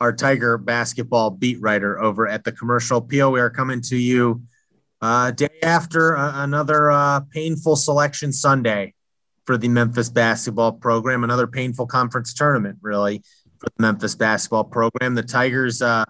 our Tiger basketball beat writer over at the Commercial Appeal. We are coming to you uh, day after uh, another uh, painful selection Sunday for the Memphis basketball program, another painful conference tournament, really, for the Memphis basketball program. The Tigers uh,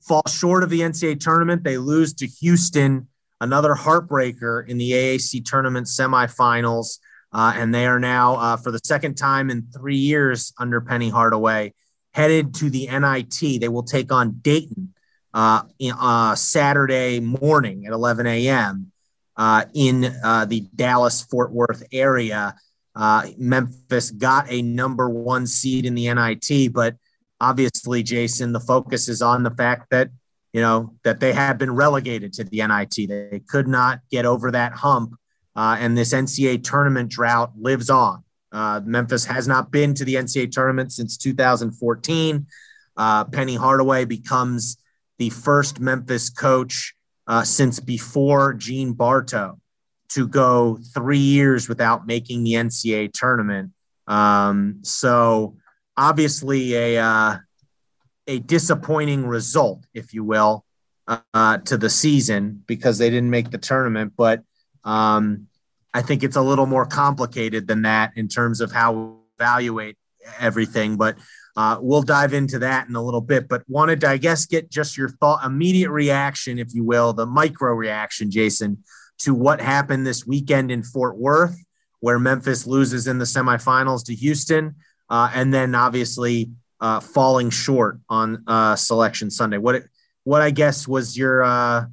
fall short of the NCAA tournament. They lose to Houston, another heartbreaker in the AAC tournament semifinals. Uh, and they are now, uh, for the second time in three years under Penny Hardaway, headed to the NIT. They will take on Dayton uh, uh, Saturday morning at 11 a.m. Uh, in uh, the Dallas Fort Worth area. Uh, Memphis got a number one seed in the NIT, but obviously, Jason, the focus is on the fact that you know that they have been relegated to the NIT. They could not get over that hump, uh, and this NCAA tournament drought lives on. Uh, Memphis has not been to the NCAA tournament since 2014. Uh, Penny Hardaway becomes the first Memphis coach uh, since before Gene Bartow to go three years without making the NCAA tournament. Um, so obviously a uh, a disappointing result, if you will, uh, to the season because they didn't make the tournament. But um, I think it's a little more complicated than that in terms of how we evaluate everything. But uh, we'll dive into that in a little bit. But wanted to, I guess, get just your thought, immediate reaction, if you will, the micro reaction, Jason, to what happened this weekend in Fort Worth, where Memphis loses in the semifinals to Houston, uh, and then obviously uh, falling short on uh, Selection Sunday. What, what I guess was your uh,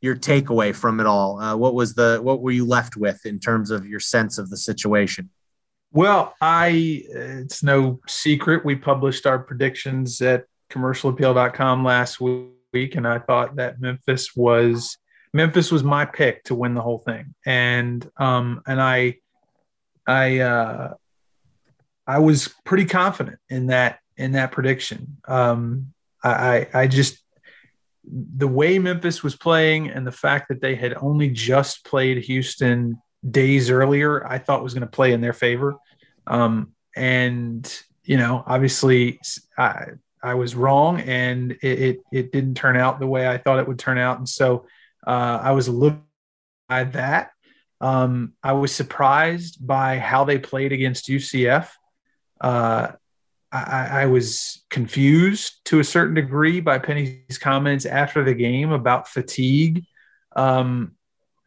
your takeaway from it all? Uh, what was the what were you left with in terms of your sense of the situation? Well, I it's no secret we published our predictions at commercialappeal.com last week and I thought that Memphis was Memphis was my pick to win the whole thing. And um and I I uh I was pretty confident in that in that prediction. Um I I just the way Memphis was playing and the fact that they had only just played Houston days earlier, I thought was going to play in their favor. Um, and you know, obviously, I I was wrong, and it, it, it didn't turn out the way I thought it would turn out, and so uh, I was a little by that. Um, I was surprised by how they played against UCF. Uh, I, I, was confused to a certain degree by Penny's comments after the game about fatigue. Um,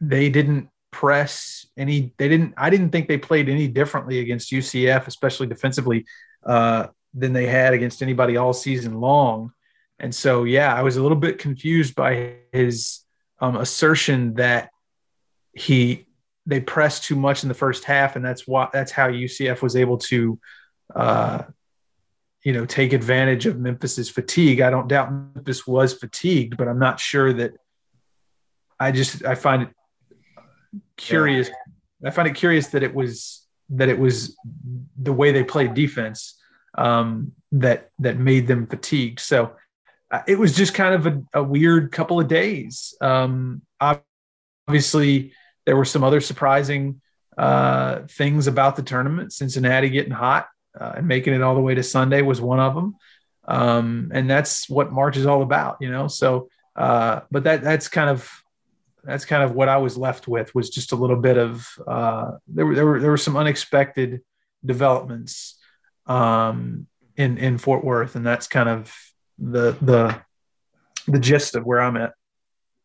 they didn't press any. They didn't. I didn't think they played any differently against UCF, especially defensively, uh, than they had against anybody all season long. And so, yeah, I was a little bit confused by his um, assertion that he they pressed too much in the first half, and that's why that's how UCF was able to uh, you know, take advantage of Memphis's fatigue. I don't doubt Memphis was fatigued, but I'm not sure that. I just I find it curious. Yeah. I find it curious that it was that it was the way they played defense um, that that made them fatigued. So uh, it was just kind of a, a weird couple of days. Um, obviously, there were some other surprising uh, things about the tournament. Cincinnati getting hot uh, and making it all the way to Sunday was one of them. Um, and that's what March is all about, you know? So, uh, but that, that's kind of, that's kind of what I was left with was just a little bit of, uh, there were, there were, there were some unexpected developments, um, in, in Fort Worth. And that's kind of the, the, the gist of where I'm at.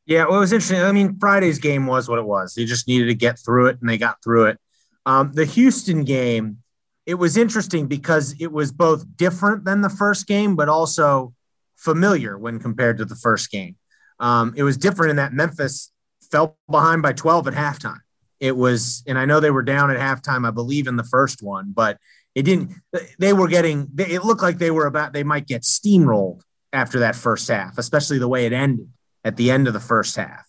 Yeah, well, it was interesting. I mean, Friday's game was what it was. They just needed to get through it, and they got through it. Um, the Houston game, it was interesting because it was both different than the first game, but also familiar when compared to the first game. Um, it was different in that Memphis fell behind by 12 at halftime. It was, and I know they were down at halftime, I believe, in the first one, but it didn't, they were getting, it looked like they were about, they might get steamrolled after that first half, especially the way it ended at the end of the first half.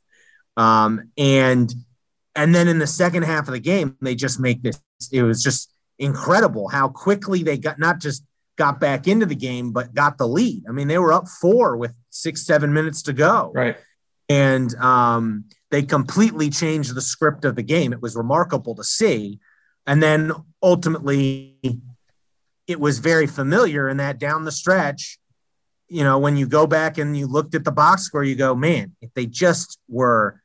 Um, and and then in the second half of the game, they just make this. It was just incredible how quickly they got not just got back into the game, but got the lead. I mean, they were up four with six, seven minutes to go. Right. And um, they completely changed the script of the game. It was remarkable to see. And then ultimately, it was very familiar in that down the stretch, you know, when you go back and you looked at the box score, you go, man, if they just were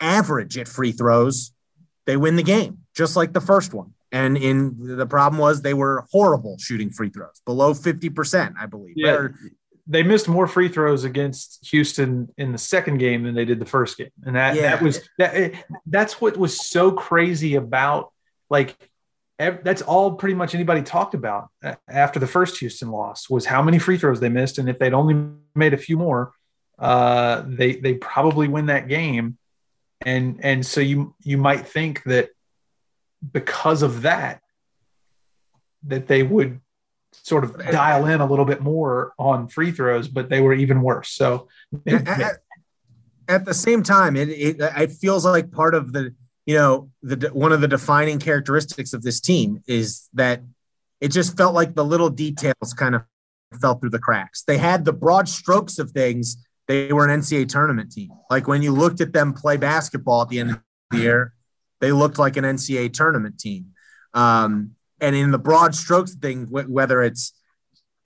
average at free throws, they win the game, just like the first one. And in the problem was they were horrible shooting free throws, below 50%, I believe. Yeah. They missed more free throws against Houston in the second game than they did the first game. And that, yeah. that was that that's what was so crazy about like that's all pretty much anybody talked about after the first Houston loss was how many free throws they missed, and if they'd only made a few more, uh, they they probably win that game. And and so you you might think that because of that, that they would sort of dial in a little bit more on free throws, but they were even worse. So at, at the same time, it, it it feels like part of the you know, the one of the defining characteristics of this team is that it just felt like the little details kind of fell through the cracks. They had the broad strokes of things. They were an NCAA tournament team. Like when you looked at them play basketball at the end of the year, they looked like an NCAA tournament team. Um, and in the broad strokes thing, whether it's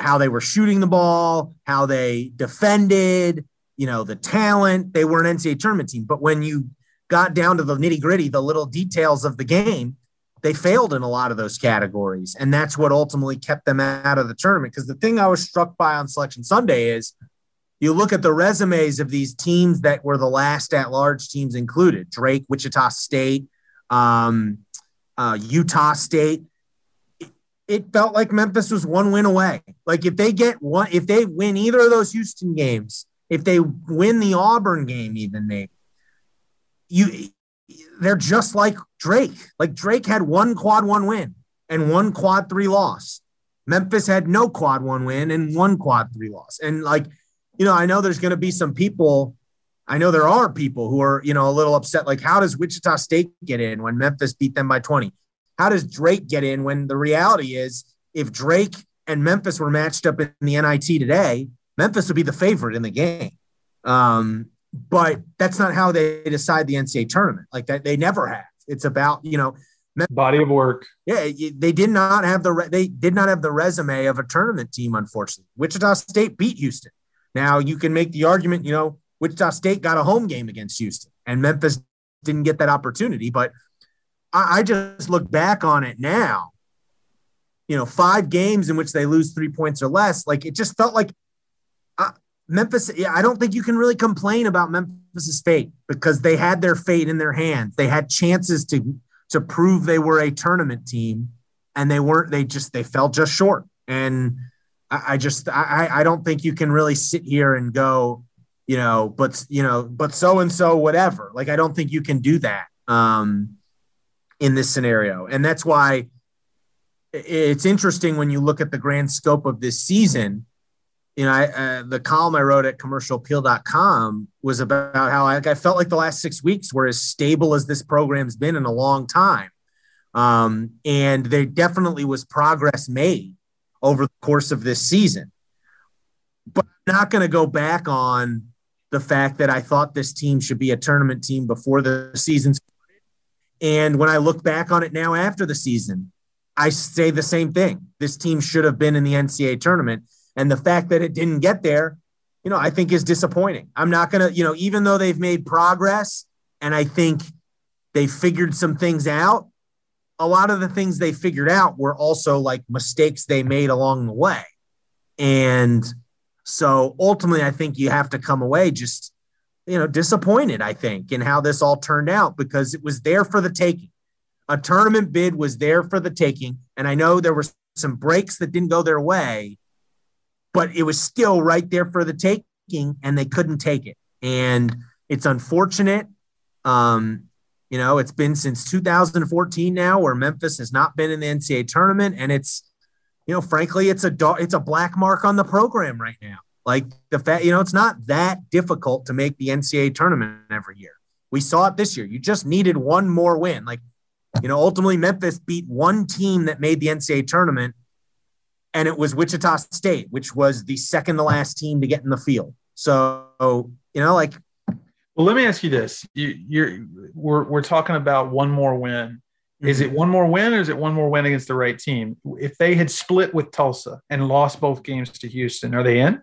how they were shooting the ball, how they defended, you know, the talent, they were an NCAA tournament team. But when you got down to the nitty gritty, the little details of the game, they failed in a lot of those categories. And that's what ultimately kept them out of the tournament. Because the thing I was struck by on Selection Sunday is you look at the resumes of these teams that were the last at large teams included Drake, Wichita State, um, uh, Utah State. It felt like Memphis was one win away. Like if they get one, if they win either of those Houston games, if they win the Auburn game, even maybe you they're just like Drake. Like Drake had one quad one win and one quad three loss. Memphis had no quad one win and one quad three loss. And like, you know, I know there's going to be some people. I know there are people who are, you know, a little upset. Like, how does Wichita State get in when Memphis beat them by 20? How does Drake get in when the reality is if Drake and Memphis were matched up in the NIT today, Memphis would be the favorite in the game. Um, but that's not how they decide the NCAA tournament. Like that, they never have. It's about you know body of work. Yeah, they did not have the they did not have the resume of a tournament team. Unfortunately, Wichita State beat Houston. Now you can make the argument, you know, Wichita State got a home game against Houston, and Memphis didn't get that opportunity. But I, I just look back on it now. You know, five games in which they lose three points or less. Like it just felt like uh, Memphis, I don't think you can really complain about Memphis's fate because they had their fate in their hands. They had chances to to prove they were a tournament team, and they weren't. They just they fell just short. And I, I just I I don't think you can really sit here and go, you know, but you know, but so and so whatever. Like I don't think you can do that um, in this scenario, and that's why it's interesting when you look at the grand scope of this season you know, I, uh, the column I wrote at commercialappeal.com was about how I, I, felt like the last six weeks were as stable as this program's been in a long time. Um, and there definitely was progress made over the course of this season. But I'm not going to go back on the fact that I thought this team should be a tournament team before the season started. And when I look back on it now after the season, I say the same thing. This team should have been in the NCAA tournament and the fact that it didn't get there, you know, I think is disappointing. I'm not going to, you know, even though they've made progress and I think they figured some things out, a lot of the things they figured out were also like mistakes they made along the way. And so ultimately, I think you have to come away just, you know, disappointed, I think, in how this all turned out because it was there for the taking. A tournament bid was there for the taking. And I know there were some breaks that didn't go their way, but it was still right there for the taking and they couldn't take it. And it's unfortunate. Um, you know, it's been since 2014 now where Memphis has not been in the NCAA tournament. And it's, you know, frankly, it's a, it's a black mark on the program right now. Like the fact, you know, it's not that difficult to make the NCAA tournament every year. We saw it this year. You just needed one more win. Like, you know, ultimately Memphis beat one team that made the NCAA tournament, and it was Wichita State, which was the second to last team to get in the field. So, you know, like well, let me ask you this: you, you're we're we're talking about one more win. Is it mm-hmm. one more win, or is it one more win against the right team? If they had split with Tulsa and lost both games to Houston, are they in?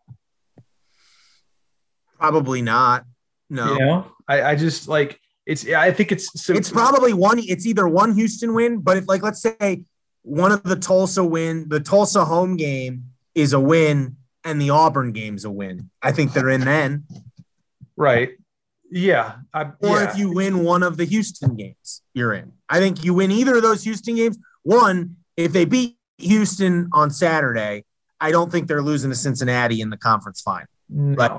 Probably not. No. You know, I, I just like it's. I think it's. So, it's probably one. It's either one Houston win, but if like let's say one of the Tulsa win, the Tulsa home game is a win, and the Auburn game's a win. I think they're in then. Right. Yeah. I, or yeah. if you win one of the Houston games, you're in. I think you win either of those Houston games. One, if they beat Houston on Saturday, I don't think they're losing to Cincinnati in the conference final. No. Like,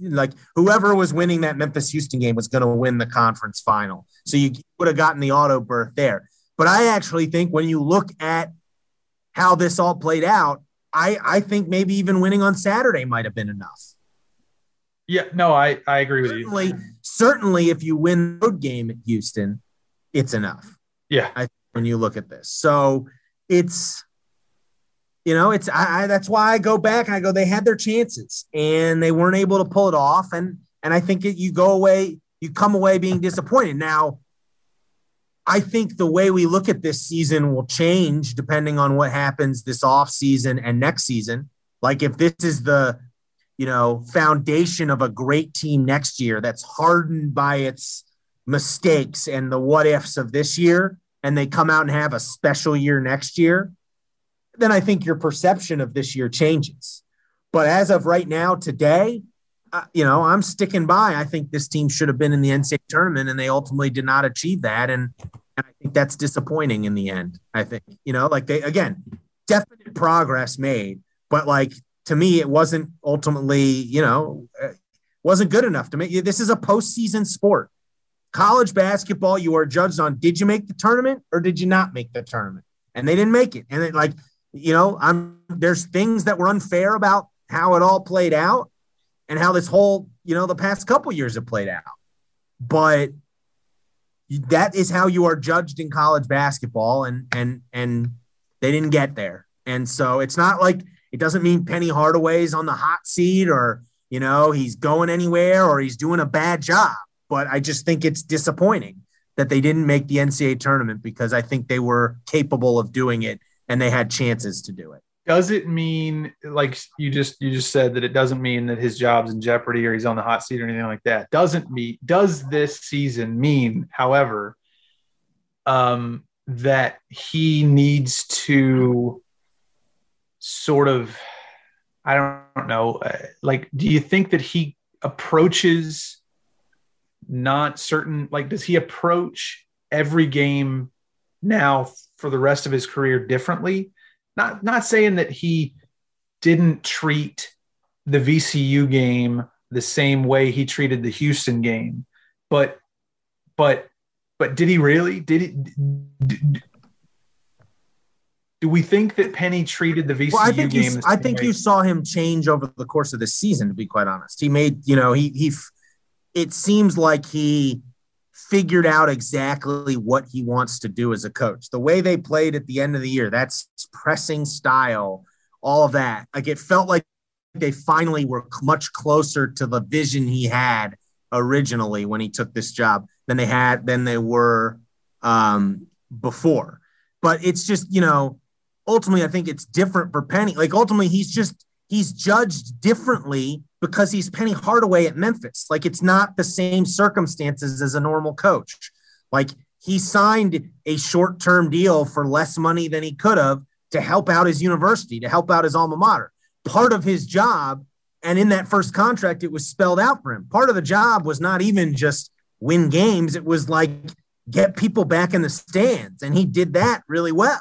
like whoever was winning that Memphis Houston game was going to win the conference final. So you would have gotten the auto berth there. But I actually think when you look at how this all played out, I, I think maybe even winning on Saturday might have been enough. Yeah, no, I, I agree with certainly, you. Certainly, if you win the road game at Houston, it's enough. Yeah. I, when you look at this. So it's, you know, it's, I, I, that's why I go back and I go, they had their chances and they weren't able to pull it off. And, and I think it, you go away, you come away being disappointed. Now, I think the way we look at this season will change depending on what happens this off season and next season. Like if this is the, you know, foundation of a great team next year that's hardened by its mistakes and the what ifs of this year, and they come out and have a special year next year, then I think your perception of this year changes. But as of right now, today, uh, you know, I'm sticking by. I think this team should have been in the NCAA tournament, and they ultimately did not achieve that. And, and I think that's disappointing in the end. I think, you know, like they, again, definite progress made, but like to me, it wasn't ultimately, you know, uh, wasn't good enough to make this is a postseason sport. College basketball, you are judged on did you make the tournament or did you not make the tournament? And they didn't make it. And it, like, you know, I'm there's things that were unfair about how it all played out and how this whole, you know, the past couple years have played out. But that is how you are judged in college basketball and and and they didn't get there. And so it's not like it doesn't mean Penny Hardaway's on the hot seat or, you know, he's going anywhere or he's doing a bad job. But I just think it's disappointing that they didn't make the NCAA tournament because I think they were capable of doing it and they had chances to do it. Does it mean like you just you just said that it doesn't mean that his job's in jeopardy or he's on the hot seat or anything like that? Doesn't mean does this season mean, however, um, that he needs to sort of i don't know uh, like do you think that he approaches not certain like does he approach every game now for the rest of his career differently? Not not saying that he didn't treat the VCU game the same way he treated the Houston game but but but did he really? Did he did, do we think that Penny treated the VCU well, I think game? You, I think way? you saw him change over the course of the season. To be quite honest, he made you know he he. It seems like he figured out exactly what he wants to do as a coach. The way they played at the end of the year, that's pressing style, all of that. Like it felt like they finally were much closer to the vision he had originally when he took this job than they had than they were um, before. But it's just you know ultimately, I think it's different for Penny. Like ultimately, he's just he's judged differently because he's Penny Hardaway at Memphis. Like it's not the same circumstances as a normal coach. Like he signed a short-term deal for less money than he could have to help out his university, to help out his alma mater. Part of his job, and in that first contract, it was spelled out for him. Part of the job was not even just win games, it was like get people back in the stands. And he did that really well.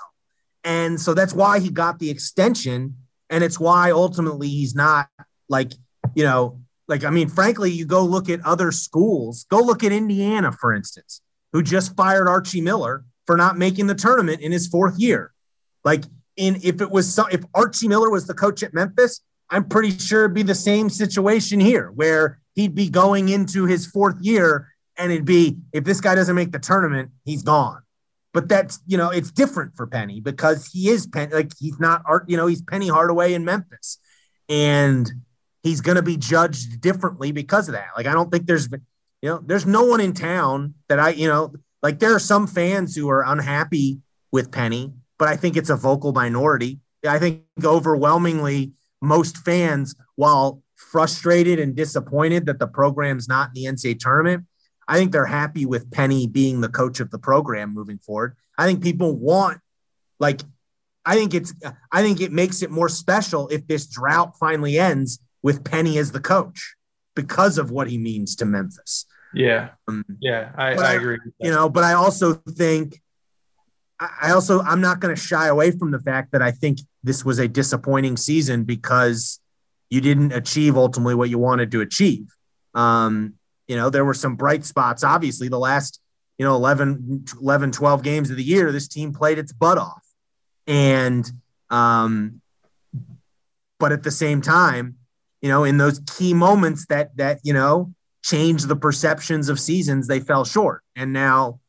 And so that's why he got the extension. And it's why ultimately he's not like, you know, like, I mean, frankly, you go look at other schools, go look at Indiana, for instance, who just fired Archie Miller for not making the tournament in his fourth year. Like, in if it was so, if Archie Miller was the coach at Memphis, I'm pretty sure it'd be the same situation here where he'd be going into his fourth year and it'd be if this guy doesn't make the tournament, he's gone. But that's you know it's different for Penny because he is Penny like he's not art you know he's Penny Hardaway in Memphis, and he's going to be judged differently because of that. Like I don't think there's you know there's no one in town that I you know like there are some fans who are unhappy with Penny, but I think it's a vocal minority. I think overwhelmingly most fans, while frustrated and disappointed that the program's not in the NCAA tournament, I think they're happy with Penny being the coach of the program moving forward. I think people want, like, I think it's, I think it makes it more special if this drought finally ends with Penny as the coach because of what he means to Memphis. Yeah. Um, yeah. I, I agree. You know, but I also think, I also, I'm not going to shy away from the fact that I think this was a disappointing season because you didn't achieve ultimately what you wanted to achieve. Um, you know, there were some bright spots. Obviously, the last, you know, 11, 11 12 games of the year, this team played its butt off. And, um, but at the same time, you know, in those key moments that, that, you know, change the perceptions of seasons, they fell short. And now,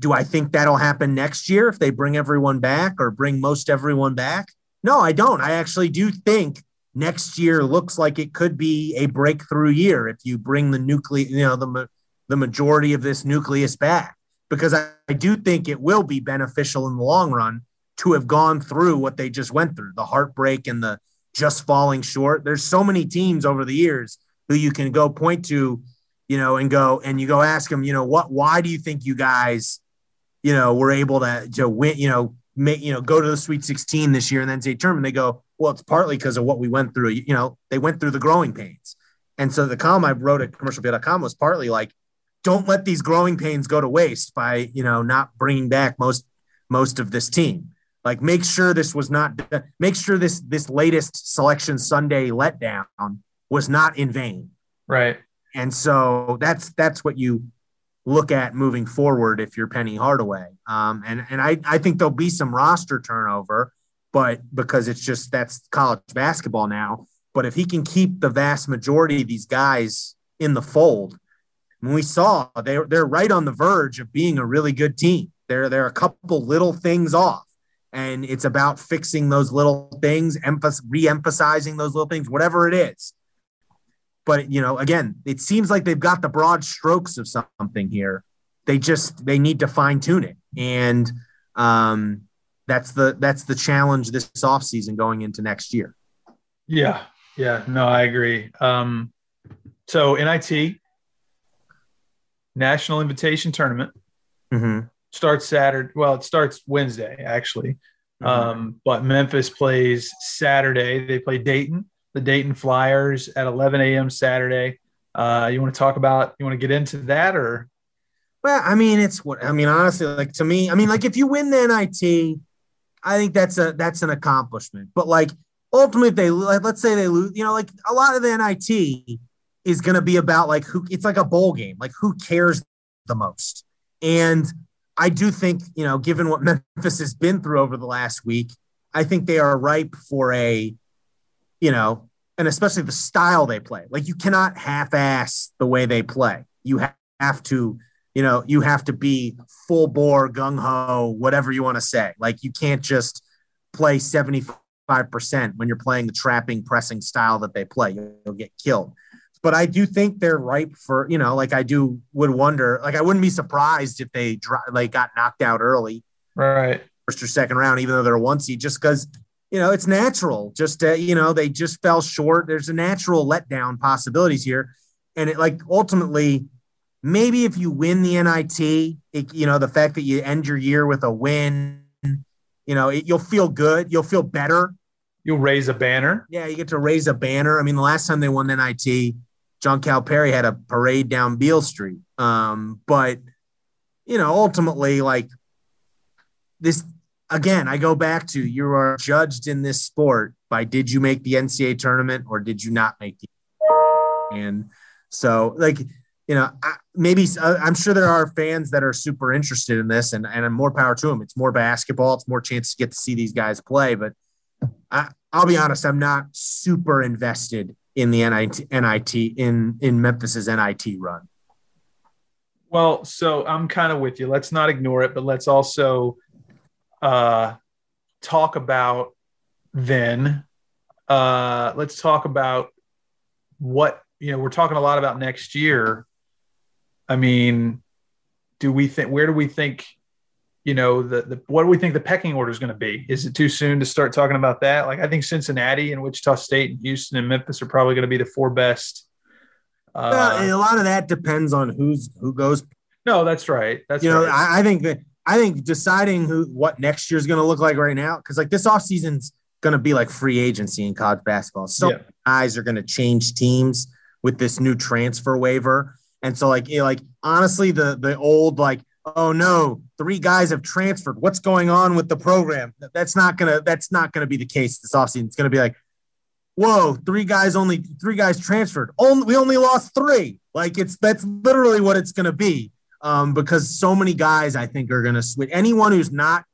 do I think that'll happen next year if they bring everyone back or bring most everyone back? No, I don't. I actually do think next year looks like it could be a breakthrough year if you bring the nucleus, you know, the the majority of this nucleus back, because I, I do think it will be beneficial in the long run to have gone through what they just went through, the heartbreak and the just falling short. There's so many teams over the years who you can go point to, you know, and go and you go ask them, you know, what, why do you think you guys, you know, were able to to win, you know, make, you know, go to the Sweet 16 this year and then say tournament? They go, well, it's partly because of what we went through. You know, they went through the growing pains. And so the column I wrote at commercialappeal.com was partly like, don't let these growing pains go to waste by, you know, not bringing back most most of this team. Like make sure this was not make sure this this latest selection Sunday letdown was not in vain. Right. And so that's that's what you look at moving forward if you're Penny Hardaway. Um, and and I, I think there'll be some roster turnover but because it's just that's college basketball now. But if he can keep the vast majority of these guys in the fold, when we saw they're they're right on the verge of being a really good team. They're they're a couple little things off. And it's about fixing those little things, emph- re-emphasizing those little things, whatever it is. But you know, again, it seems like they've got the broad strokes of something here. They just they need to fine tune it. And um, that's the that's the challenge this offseason going into next year. Yeah. Yeah. No, I agree. Um, so NIT National Invitation Tournament mm-hmm. starts Saturday. Well, it starts Wednesday actually, mm-hmm. um, but Memphis plays Saturday. They play Dayton, the Dayton Flyers at 11 a.m. Saturday. Uh, you want to talk about? You want to get into that or? Well, I mean, it's what I mean. Honestly, like to me, I mean, like if you win the NIT, I think that's a that's an accomplishment. But like ultimately, if they like, let's say they lose, you know, like a lot of the NIT is going to be about like who it's like a bowl game, like who cares the most. And I do think, you know, given what Memphis has been through over the last week, I think they are ripe for a, you know, and especially the style they play. Like you cannot half-ass the way they play. You have to you know, you have to be full bore, gung ho, whatever you want to say. Like you can't just play 75% when you're playing the trapping, pressing style that they play. You'll get killed. But I do think they're ripe for, you know, like I do would wonder, like I wouldn't be surprised if they like got knocked out early. Right. First or second round, even though they're one seed, just because, you know, it's natural. Just, uh, you know, they just fell short. There's a natural letdown possibilities here. And it like ultimately, maybe if you win the NIT, it, you know, the fact that you end your year with a win, you know, it, you'll feel good. You'll feel better. You'll raise a banner. Yeah, you get to raise a banner. I mean, the last time they won the NIT, John Calipari had a parade down Beale Street. Um, but you know, ultimately, like this again, I go back to you are judged in this sport by did you make the NCAA tournament or did you not make the and so like you know, maybe uh, I'm sure there are fans that are super interested in this, and and more power to them. It's more basketball. It's more chance to get to see these guys play. But I, I'll be honest, I'm not super invested in the NIT, NIT in in Memphis's NIT run. Well, so I'm kind of with you. Let's not ignore it, but let's also uh, talk about then. Uh, let's talk about what you know. We're talking a lot about next year. I mean, do we think? Where do we think? You know, the, the what do we think the pecking order is going to be? Is it too soon to start talking about that? Like, I think Cincinnati and Wichita State and Houston and Memphis are probably going to be the four best. Uh, well, a lot of that depends on who's who goes. No, that's right. That's you right. know, I, I think that I think deciding who what next year is going to look like right now, because like this offseason's going to be like free agency in college basketball. So Yeah. guys are going to change teams with this new transfer waiver, and so like know, like honestly, the the old like oh no, three guys have transferred. What's going on with the program? That's not gonna that's not gonna be the case this offseason. It's gonna be like whoa, three guys only three guys transferred. Only we only lost three. Like it's that's literally what it's gonna be. Um, because so many guys I think are gonna switch. Anyone who's not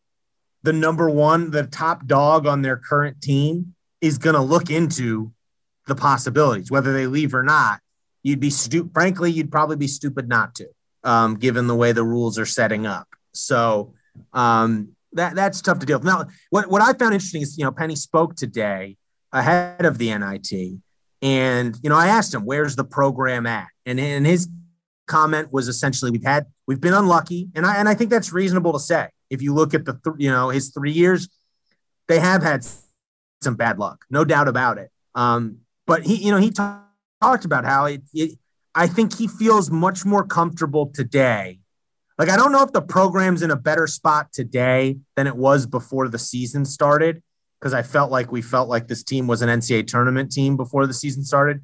the number one, the top dog on their current team is gonna look into the possibilities, whether they leave or not. You'd be stupid. Frankly, you'd probably be stupid not to, um, given the way the rules are setting up. So um, that that's tough to deal with. Now, what what I found interesting is you know Penny spoke today ahead of the NIT. And, you know, I asked him, where's the program at? And, and his comment was essentially, we've had, we've been unlucky. And I, and I think that's reasonable to say. If you look at the, th- you know, his three years, they have had some bad luck, no doubt about it. Um, but he, you know, he ta- talked about how it, it, I think he feels much more comfortable today. Like, I don't know if the program's in a better spot today than it was before the season started because I felt like we felt like this team was an NCAA tournament team before the season started,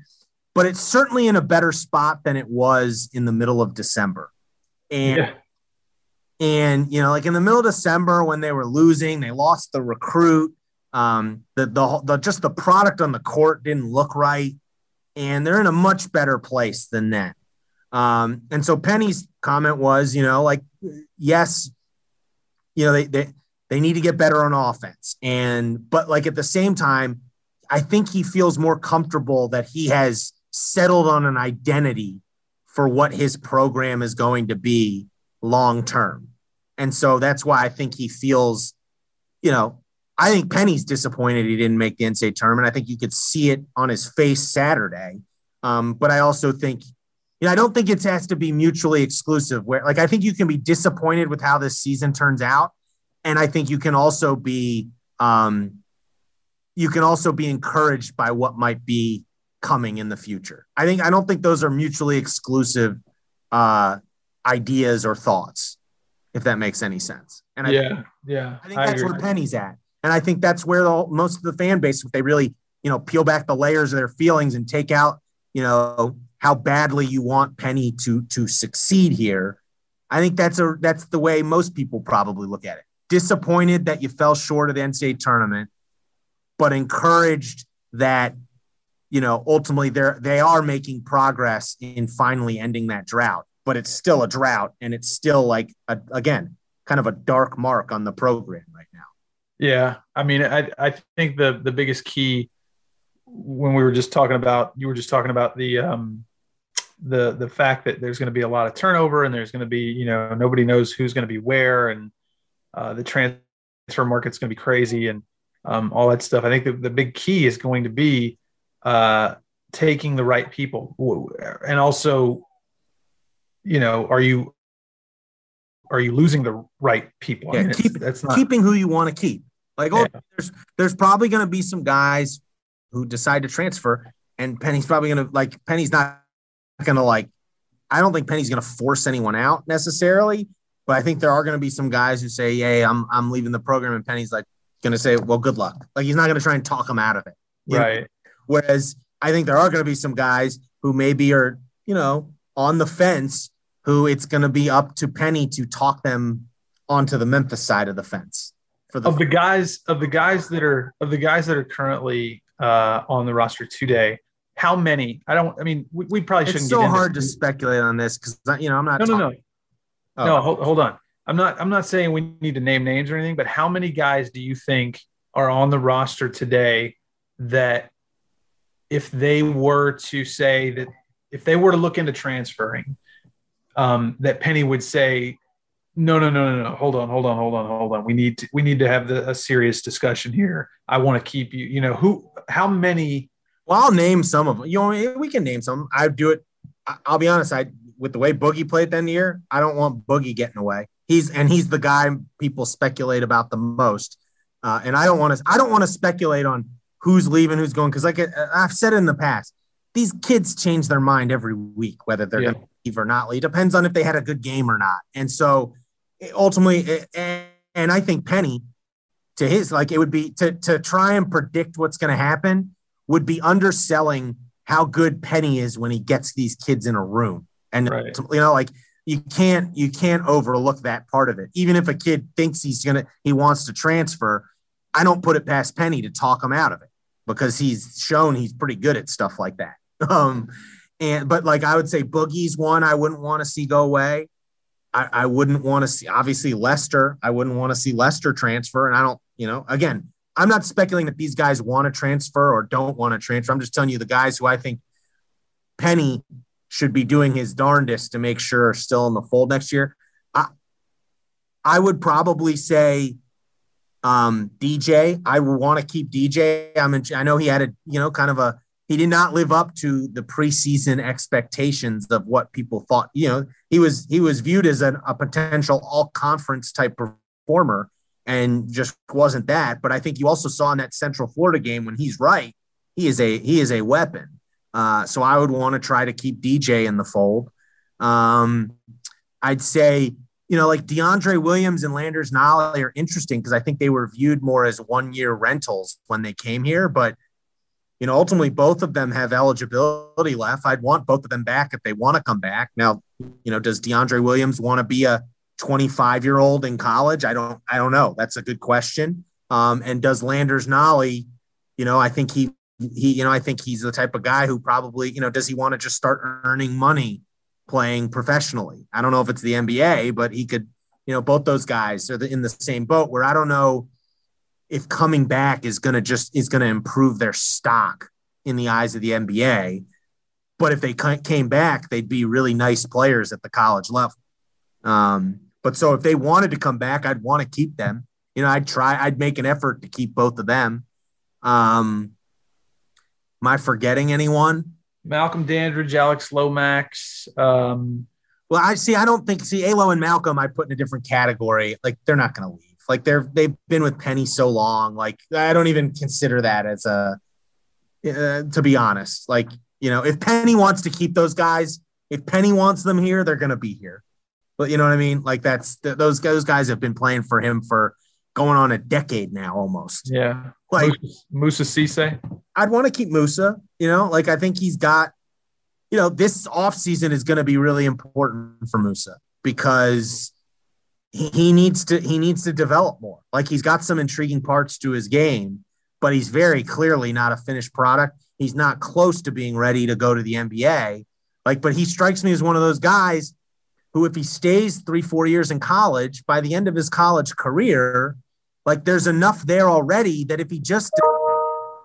but it's certainly in a better spot than it was in the middle of December. And Yeah. and you know, like in the middle of December when they were losing, they lost the recruit. Um, the, the the just the product on the court didn't look right, and they're in a much better place than that. Um, and so Penny's comment was, you know, like yes, you know, they they they need to get better on offense. And but like at the same time, I think he feels more comfortable that he has settled on an identity for what his program is going to be long term. And so that's why I think he feels, you know, I think Penny's disappointed he didn't make the NCAA tournament. I think you could see it on his face Saturday. Um, but I also think, you know, I don't think it has to be mutually exclusive. Where like I think you can be disappointed with how this season turns out, and I think you can also be, um, you can also be encouraged by what might be coming in the future. I think I don't think those are mutually exclusive uh, ideas or thoughts, if that makes any sense. And I, yeah, yeah. I think that's where Penny's at, and I think that's where the, most of the fan base, if they really, you know, peel back the layers of their feelings and take out, you know, how badly you want Penny to to succeed here. I think that's a that's the way most people probably look at it. Disappointed that you fell short of the NCAA tournament, but encouraged that you know ultimately they're they are making progress in finally ending that drought. But it's still a drought, and it's still like a, again kind of a dark mark on the program right now. Yeah, I mean, I I think the the biggest key when we were just talking about you were just talking about the um the the fact that there's going to be a lot of turnover and there's going to be you know nobody knows who's going to be where and uh, the transfer market's going to be crazy and um, all that stuff. I think the, the big key is going to be uh, taking the right people and also you know are you are you losing the right people? Yeah, I mean, keep- that's not keeping who you want to keep. Like, oh, Yeah. there's there's probably going to be some guys who decide to transfer, and Penny's probably going to like Penny's not going to like. I don't think Penny's going to force anyone out necessarily, but I think there are going to be some guys who say, "Hey, I'm I'm leaving the program," and Penny's like going to say, "Well, good luck." Like he's not going to try and talk them out of it. you know? right. Whereas I think there are going to be some guys who maybe are, you know, on the fence who it's going to be up to Penny to talk them onto the Memphis side of the fence for the of the guys of the guys that are of the guys that are currently uh, on the roster today. How many? I don't. I mean, we, we probably shouldn't. it's so hard to speculate on this because you know I'm not No, no, no, Oh. no. Hold, hold on. I'm not. I'm not saying we need to name names or anything. But how many guys do you think are on the roster today that if they were to say that if they were to look into transferring, um, that Penny would say, no, no, no, no, no. Hold on, hold on, hold on, hold on. We need to we need to have the, a serious discussion here. I want to keep you. You know who? How many? Well, I'll name some of them. You know, we can name some. I do it. I'll be honest. I with the way Boogie played then year, I don't want Boogie getting away. He's and he's the guy people speculate about the most. Uh, and I don't want to. I don't want to speculate on who's leaving, who's going, because like I've said in the past, these kids change their mind every week whether they're yeah. going to leave or not leave. It depends on if they had a good game or not. And so ultimately, and I think Penny, to his like, it would be to to try and predict what's going to happen would be underselling how good Penny is when he gets these kids in a room. And right. you know, like you can't you can't overlook that part of it. Even if a kid thinks he's gonna he wants to transfer, I don't put it past Penny to talk him out of it because he's shown he's pretty good at stuff like that. Um, and but like I would say Boogie's one I wouldn't want to see go away. I, I wouldn't want to see, obviously, Lester. I wouldn't want to see Lester transfer. And I don't, you know, again, I'm not speculating that these guys want to transfer or don't want to transfer. I'm just telling you the guys who I think Penny should be doing his darndest to make sure are still in the fold next year. I, I would probably say um, DJ. I want to keep DJ. I'm in, I know he had a, you know, kind of a he did not live up to the preseason expectations of what people thought. You know, he was he was viewed as an, a potential all conference type performer, and just wasn't that. But I think you also saw in that Central Florida game when he's right, he is a he is a weapon. Uh, so I would want to try to keep DJ in the fold. Um, I'd say you know like DeAndre Williams and Landers Nolley are interesting because I think they were viewed more as one year rentals when they came here, but you know, ultimately both of them have eligibility left. I'd want both of them back if they want to come back. Now, you know, does DeAndre Williams want to be a 25 year old in college? I don't, I don't know. That's a good question. Um, and does Landers Nolley, you know, I think he, he, you know, I think he's the type of guy who probably, you know, does he want to just start earning money playing professionally? I don't know if it's the NBA, but he could, you know, both those guys are in the same boat where I don't know if coming back is going to just is going to improve their stock in the eyes of the NBA. But if they came back, they'd be really nice players at the college level. Um, but so if they wanted to come back, I'd want to keep them. You know, I'd try, I'd make an effort to keep both of them. Um, am I forgetting anyone? Malcolm Dandridge, Alex Lomax. Um, well, I see. I don't think see Alo and Malcolm. I put in a different category. Like they're not going to leave. Like they're they've been with Penny so long. Like I don't even consider that as a uh, to be honest. Like you know, if Penny wants to keep those guys, if Penny wants them here, they're going to be here. But you know what I mean? Like that's those those guys have been playing for him for going on a decade now almost. Yeah. Like Moussa Cisse. I'd want to keep Moussa, you know, like I think he's got, you know, this offseason is going to be really important for Moussa because he needs to he needs to develop more. Like he's got some intriguing parts to his game, but he's very clearly not a finished product. He's not close to being ready to go to the NBA. Like, but he strikes me as one of those guys who, if he stays three, four years in college, by the end of his college career, like there's enough there already that if he just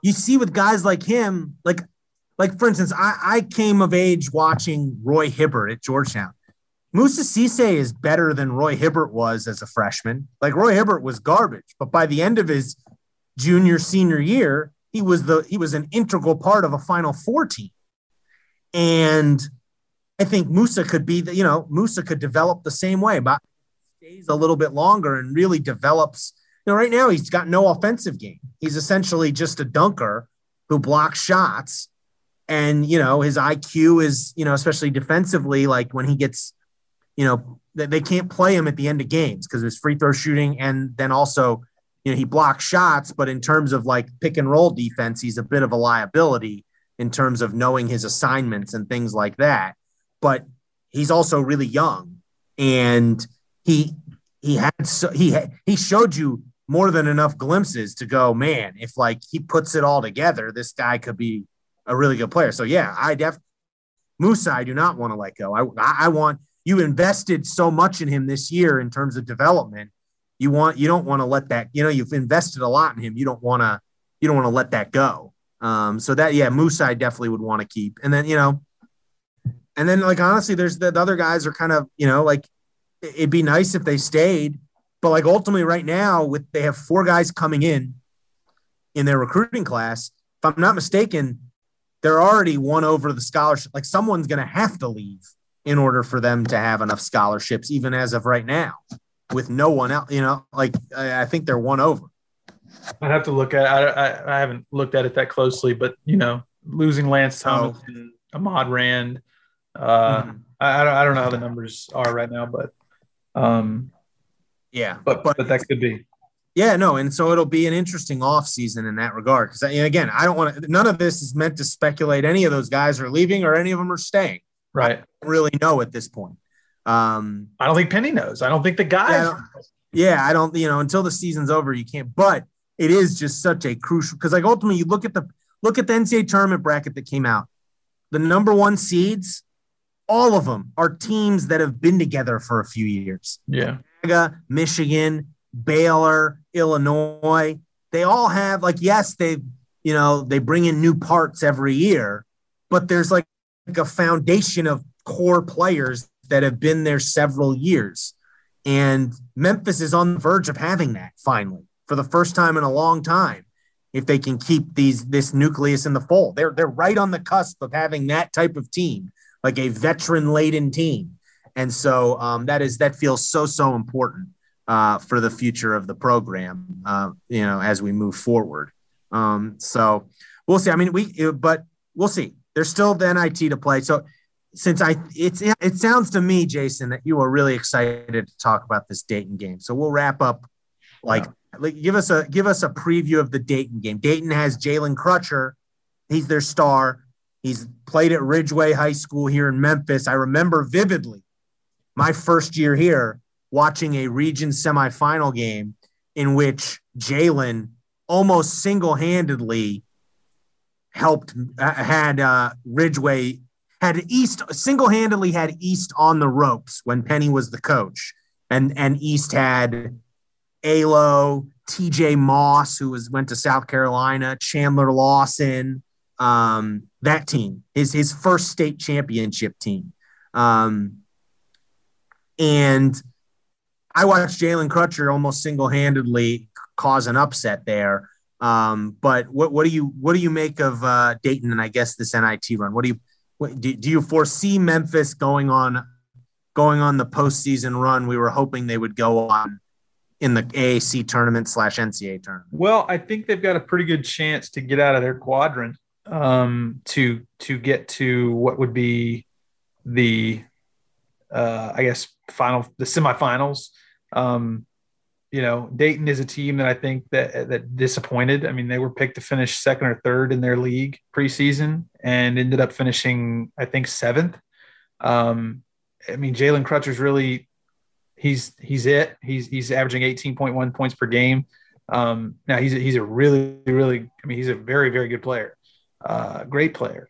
you see with guys like him, like like for instance, I, I came of age watching Roy Hibbert at Georgetown. Moussa Cisse is better than Roy Hibbert was as a freshman. Like Roy Hibbert was garbage, but by the end of his junior senior year, he was the he was an integral part of a Final Four team. And I think Moussa could be the you know Moussa could develop the same way, but stays a little bit longer and really develops. You know, right now he's got no offensive game. He's essentially just a dunker who blocks shots, and you know his IQ is you know especially defensively like when he gets you know, they can't play him at the end of games because his free throw shooting. And then also, you know, he blocks shots, but in terms of like pick and roll defense, he's a bit of a liability in terms of knowing his assignments and things like that. But he's also really young and he, he had, so he, he showed you more than enough glimpses to go, man, if like he puts it all together, this guy could be a really good player. So yeah, I def Moussa, I do not want to let go. I, I want, you invested so much in him this year in terms of development. You want you don't want to let that, you know, you've invested a lot in him. You don't want to you don't want to let that go. Um, so that yeah, Moose I definitely would want to keep. And then you know, and then like honestly, there's the, the other guys are kind of you know like it'd be nice if they stayed, but like ultimately right now with they have four guys coming in in their recruiting class. If I'm not mistaken, they're already won over the scholarship. Like someone's going to have to leave in order for them to have enough scholarships, even as of right now, with no one else. You know, like I, I think they're one over. I'd have to look at. I, I, I haven't looked at it that closely, but you know, losing Lance Thomas oh. and Ahmad Rand. Uh, mm-hmm. I, I don't I don't know how the numbers are right now, but um, yeah, but, but but that could be. Yeah, no, and so it'll be an interesting off season in that regard. Because again, I don't want to. None of this is meant to speculate any of those guys are leaving or any of them are staying. Right. Really know at this point. Um, I don't think Penny knows. I don't think the guys. Yeah I, yeah, I don't. You know, until the season's over, you can't. But it is just such a crucial because, like, ultimately, you look at the look at the NCAA tournament bracket that came out. The number one seeds, all of them are teams that have been together for a few years. Yeah. Michigan, Baylor, Illinois. They all have like yes, they you know they bring in new parts every year, but there's like a foundation of core players that have been there several years, and Memphis is on the verge of having that finally for the first time in a long time. If they can keep these this nucleus in the fold, they're they're right on the cusp of having that type of team, like a veteran laden team, and so um, that is that feels so so important uh, for the future of the program, uh, you know, as we move forward. Um, so we'll see. I mean, we, but we'll see. There's still the NIT to play. So since I, it's, it sounds to me, Jason, that you are really excited to talk about this Dayton game. So we'll wrap up like, yeah. like give us a, give us a preview of the Dayton game. Dayton has Jalen Crutcher. He's their star. He's played at Ridgeway High School here in Memphis. I remember vividly my first year here watching a region semifinal game in which Jalen almost single handedly helped uh, had uh, Ridgeway had East single handedly had East on the ropes when Penny was the coach, and and East had Alo, T.J. Moss, who was went to South Carolina, Chandler Lawson, um, that team is his first state championship team, um, and I watched Jalen Crutcher almost single handedly cause an upset there. Um, but what, what do you what do you make of uh, Dayton and I guess this NIT run? What do you do, you foresee Memphis going on going on the postseason run we were hoping they would go on in the AAC tournament slash NCAA tournament? Well, I think they've got a pretty good chance to get out of their quadrant um, to to get to what would be the uh, I guess final the semifinals. Um, you know, Dayton is a team that I think that that disappointed. I mean, they were picked to finish second or third in their league preseason and ended up finishing, I think, seventh. Um, I mean, Jalen Crutcher's really he's he's it. He's he's averaging 18.1 points per game. Um, now he's a, he's a really really I mean he's a very very good player, uh, great player.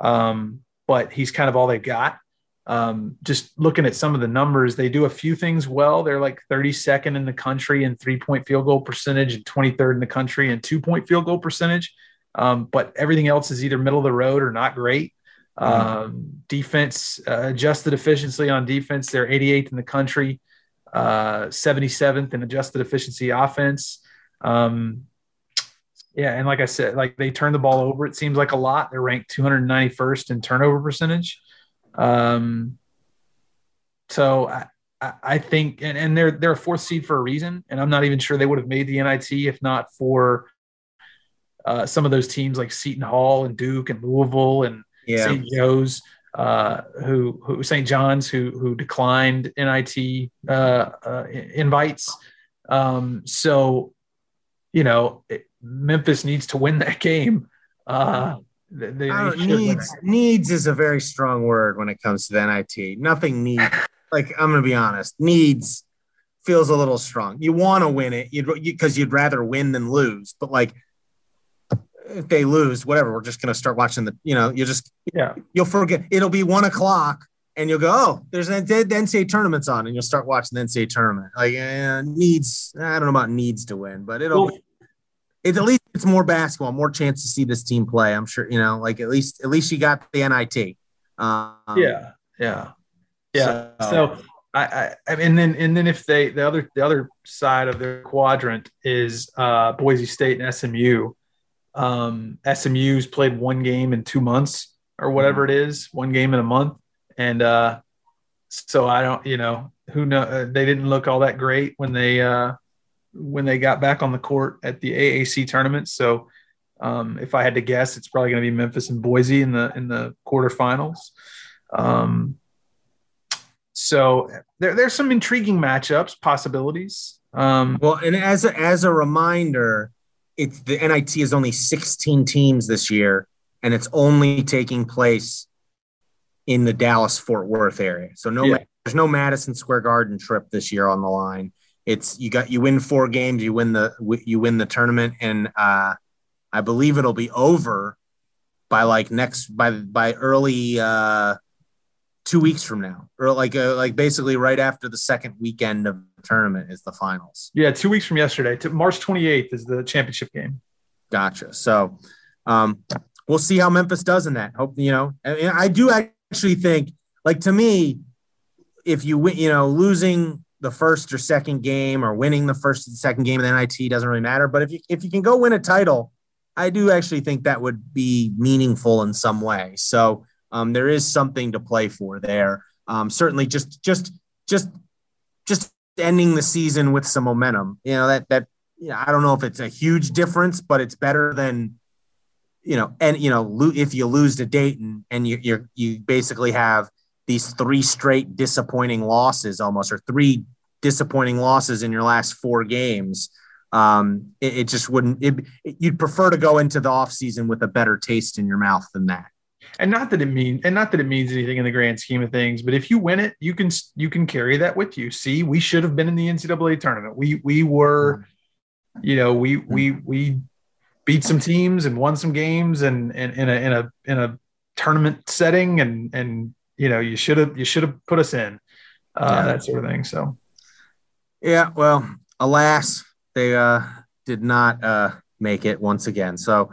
Um, but he's kind of all they've got um, just looking at some of the numbers, they do a few things well. They're like 32nd in the country in three point field goal percentage and 23rd in the country in two point field goal percentage. Um, but everything else is either middle of the road or not great. Mm-hmm. Um, defense, uh, adjusted efficiency on defense, they're 88th in the country, uh, 77th in adjusted efficiency offense. Um, yeah, and like I said, like they turn the ball over. It seems like a lot. They're ranked 291st in turnover percentage. Um, so I, I think, and, and they're they're a fourth seed for a reason, and I'm not even sure they would have made the NIT if not for uh, some of those teams like Seton Hall and Duke and Louisville and yeah. St. Joe's, uh, who who St. John's, who who declined NIT uh, uh, invites. Um, so, you know, it, Memphis needs to win that game. Uh, they, they needs needs is a very strong word when it comes to the NIT. Nothing needs. like I'm gonna be honest, needs feels a little strong. You want to win it, you'd because you'd rather win than lose. But like, if they lose, whatever, we're just gonna start watching the. You know, you just yeah, you'll forget. It'll be one o'clock, and you'll go, oh, there's an the NCAA tournament's on, and you'll start watching the NCAA tournament. Like uh, needs, I don't know about needs to win, but it'll. Well, it's at least it's more basketball, more chance to see this team play. I'm sure you know, like at least at least you got the NIT. Um, yeah, yeah, yeah. So, so I, I, and then and then if they the other the other side of their quadrant is uh, Boise State and SMU. Um, SMU's played one game in two months or whatever it is, one game in a month, and uh, so I don't, you know, who know uh, they didn't look all that great when they uh, when they got back on the court at the AAC tournament. So um, if I had to guess, it's probably going to be Memphis and Boise in the in the quarterfinals. Um, so there, there's some intriguing matchups, possibilities. Um, well, and as a, as a reminder, it's the NIT is only 16 teams this year, and it's only taking place in the Dallas Fort Worth area. So no, yeah. there's no Madison Square Garden trip this year on the line. It's you got you win four games, you win the you win the tournament, and uh, I believe it'll be over by like next by by early uh, two weeks from now, or like uh, like basically right after the second weekend of the tournament is the finals. Yeah, two weeks from yesterday. To March 28th is the championship game. Gotcha. So um, we'll see how Memphis does in that. Hope you know. I, I do actually think, like to me, if you win, you know, losing the first or second game or winning the first and second game of the NIT doesn't really matter. But if you if you can go win a title, I do actually think that would be meaningful in some way. So um, there is something to play for there. Um, certainly, just just just just ending the season with some momentum. You know that that you know, I don't know if it's a huge difference, but it's better than you know. And you know, lo- if you lose to Dayton and you you you basically have these three straight disappointing losses, almost or three disappointing losses in your last four games. Um, it, it just wouldn't. It, it, you'd prefer to go into the offseason with a better taste in your mouth than that. And not that it means, and not that it means anything in the grand scheme of things, but if you win it, you can you can carry that with you. See, we should have been in the NCAA tournament. We we were, you know, we we we beat some teams and won some games and, and in a in a in a tournament setting and and you know you should have you should have put us in uh, yeah. that sort of thing. So yeah, well, alas, they uh, did not uh, make it once again. So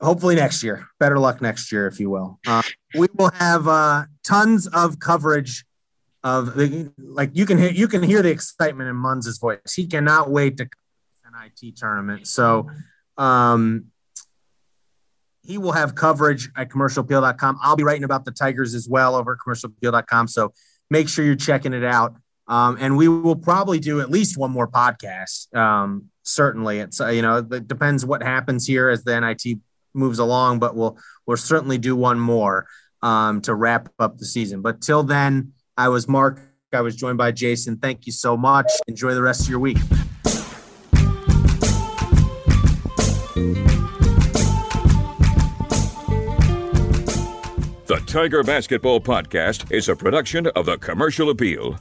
hopefully next year, better luck next year, if you will. Uh, we will have uh, tons of coverage of the like you can hear you can hear the excitement in Munz's voice. He cannot wait to NIT tournament. So um, he will have coverage at commercialappeal.com. I'll be writing about the Tigers as well over at commercialappeal.com. So make sure you're checking it out. Um, and we will probably do at least one more podcast. Um, certainly, it's uh, you know it depends what happens here as the NIT moves along, but we'll we'll certainly do one more um, to wrap up the season. But till then, I was Mark. I was joined by Jason. Thank you so much. Enjoy the rest of your week. The Tiger Basketball Podcast is a production of the Commercial Appeal.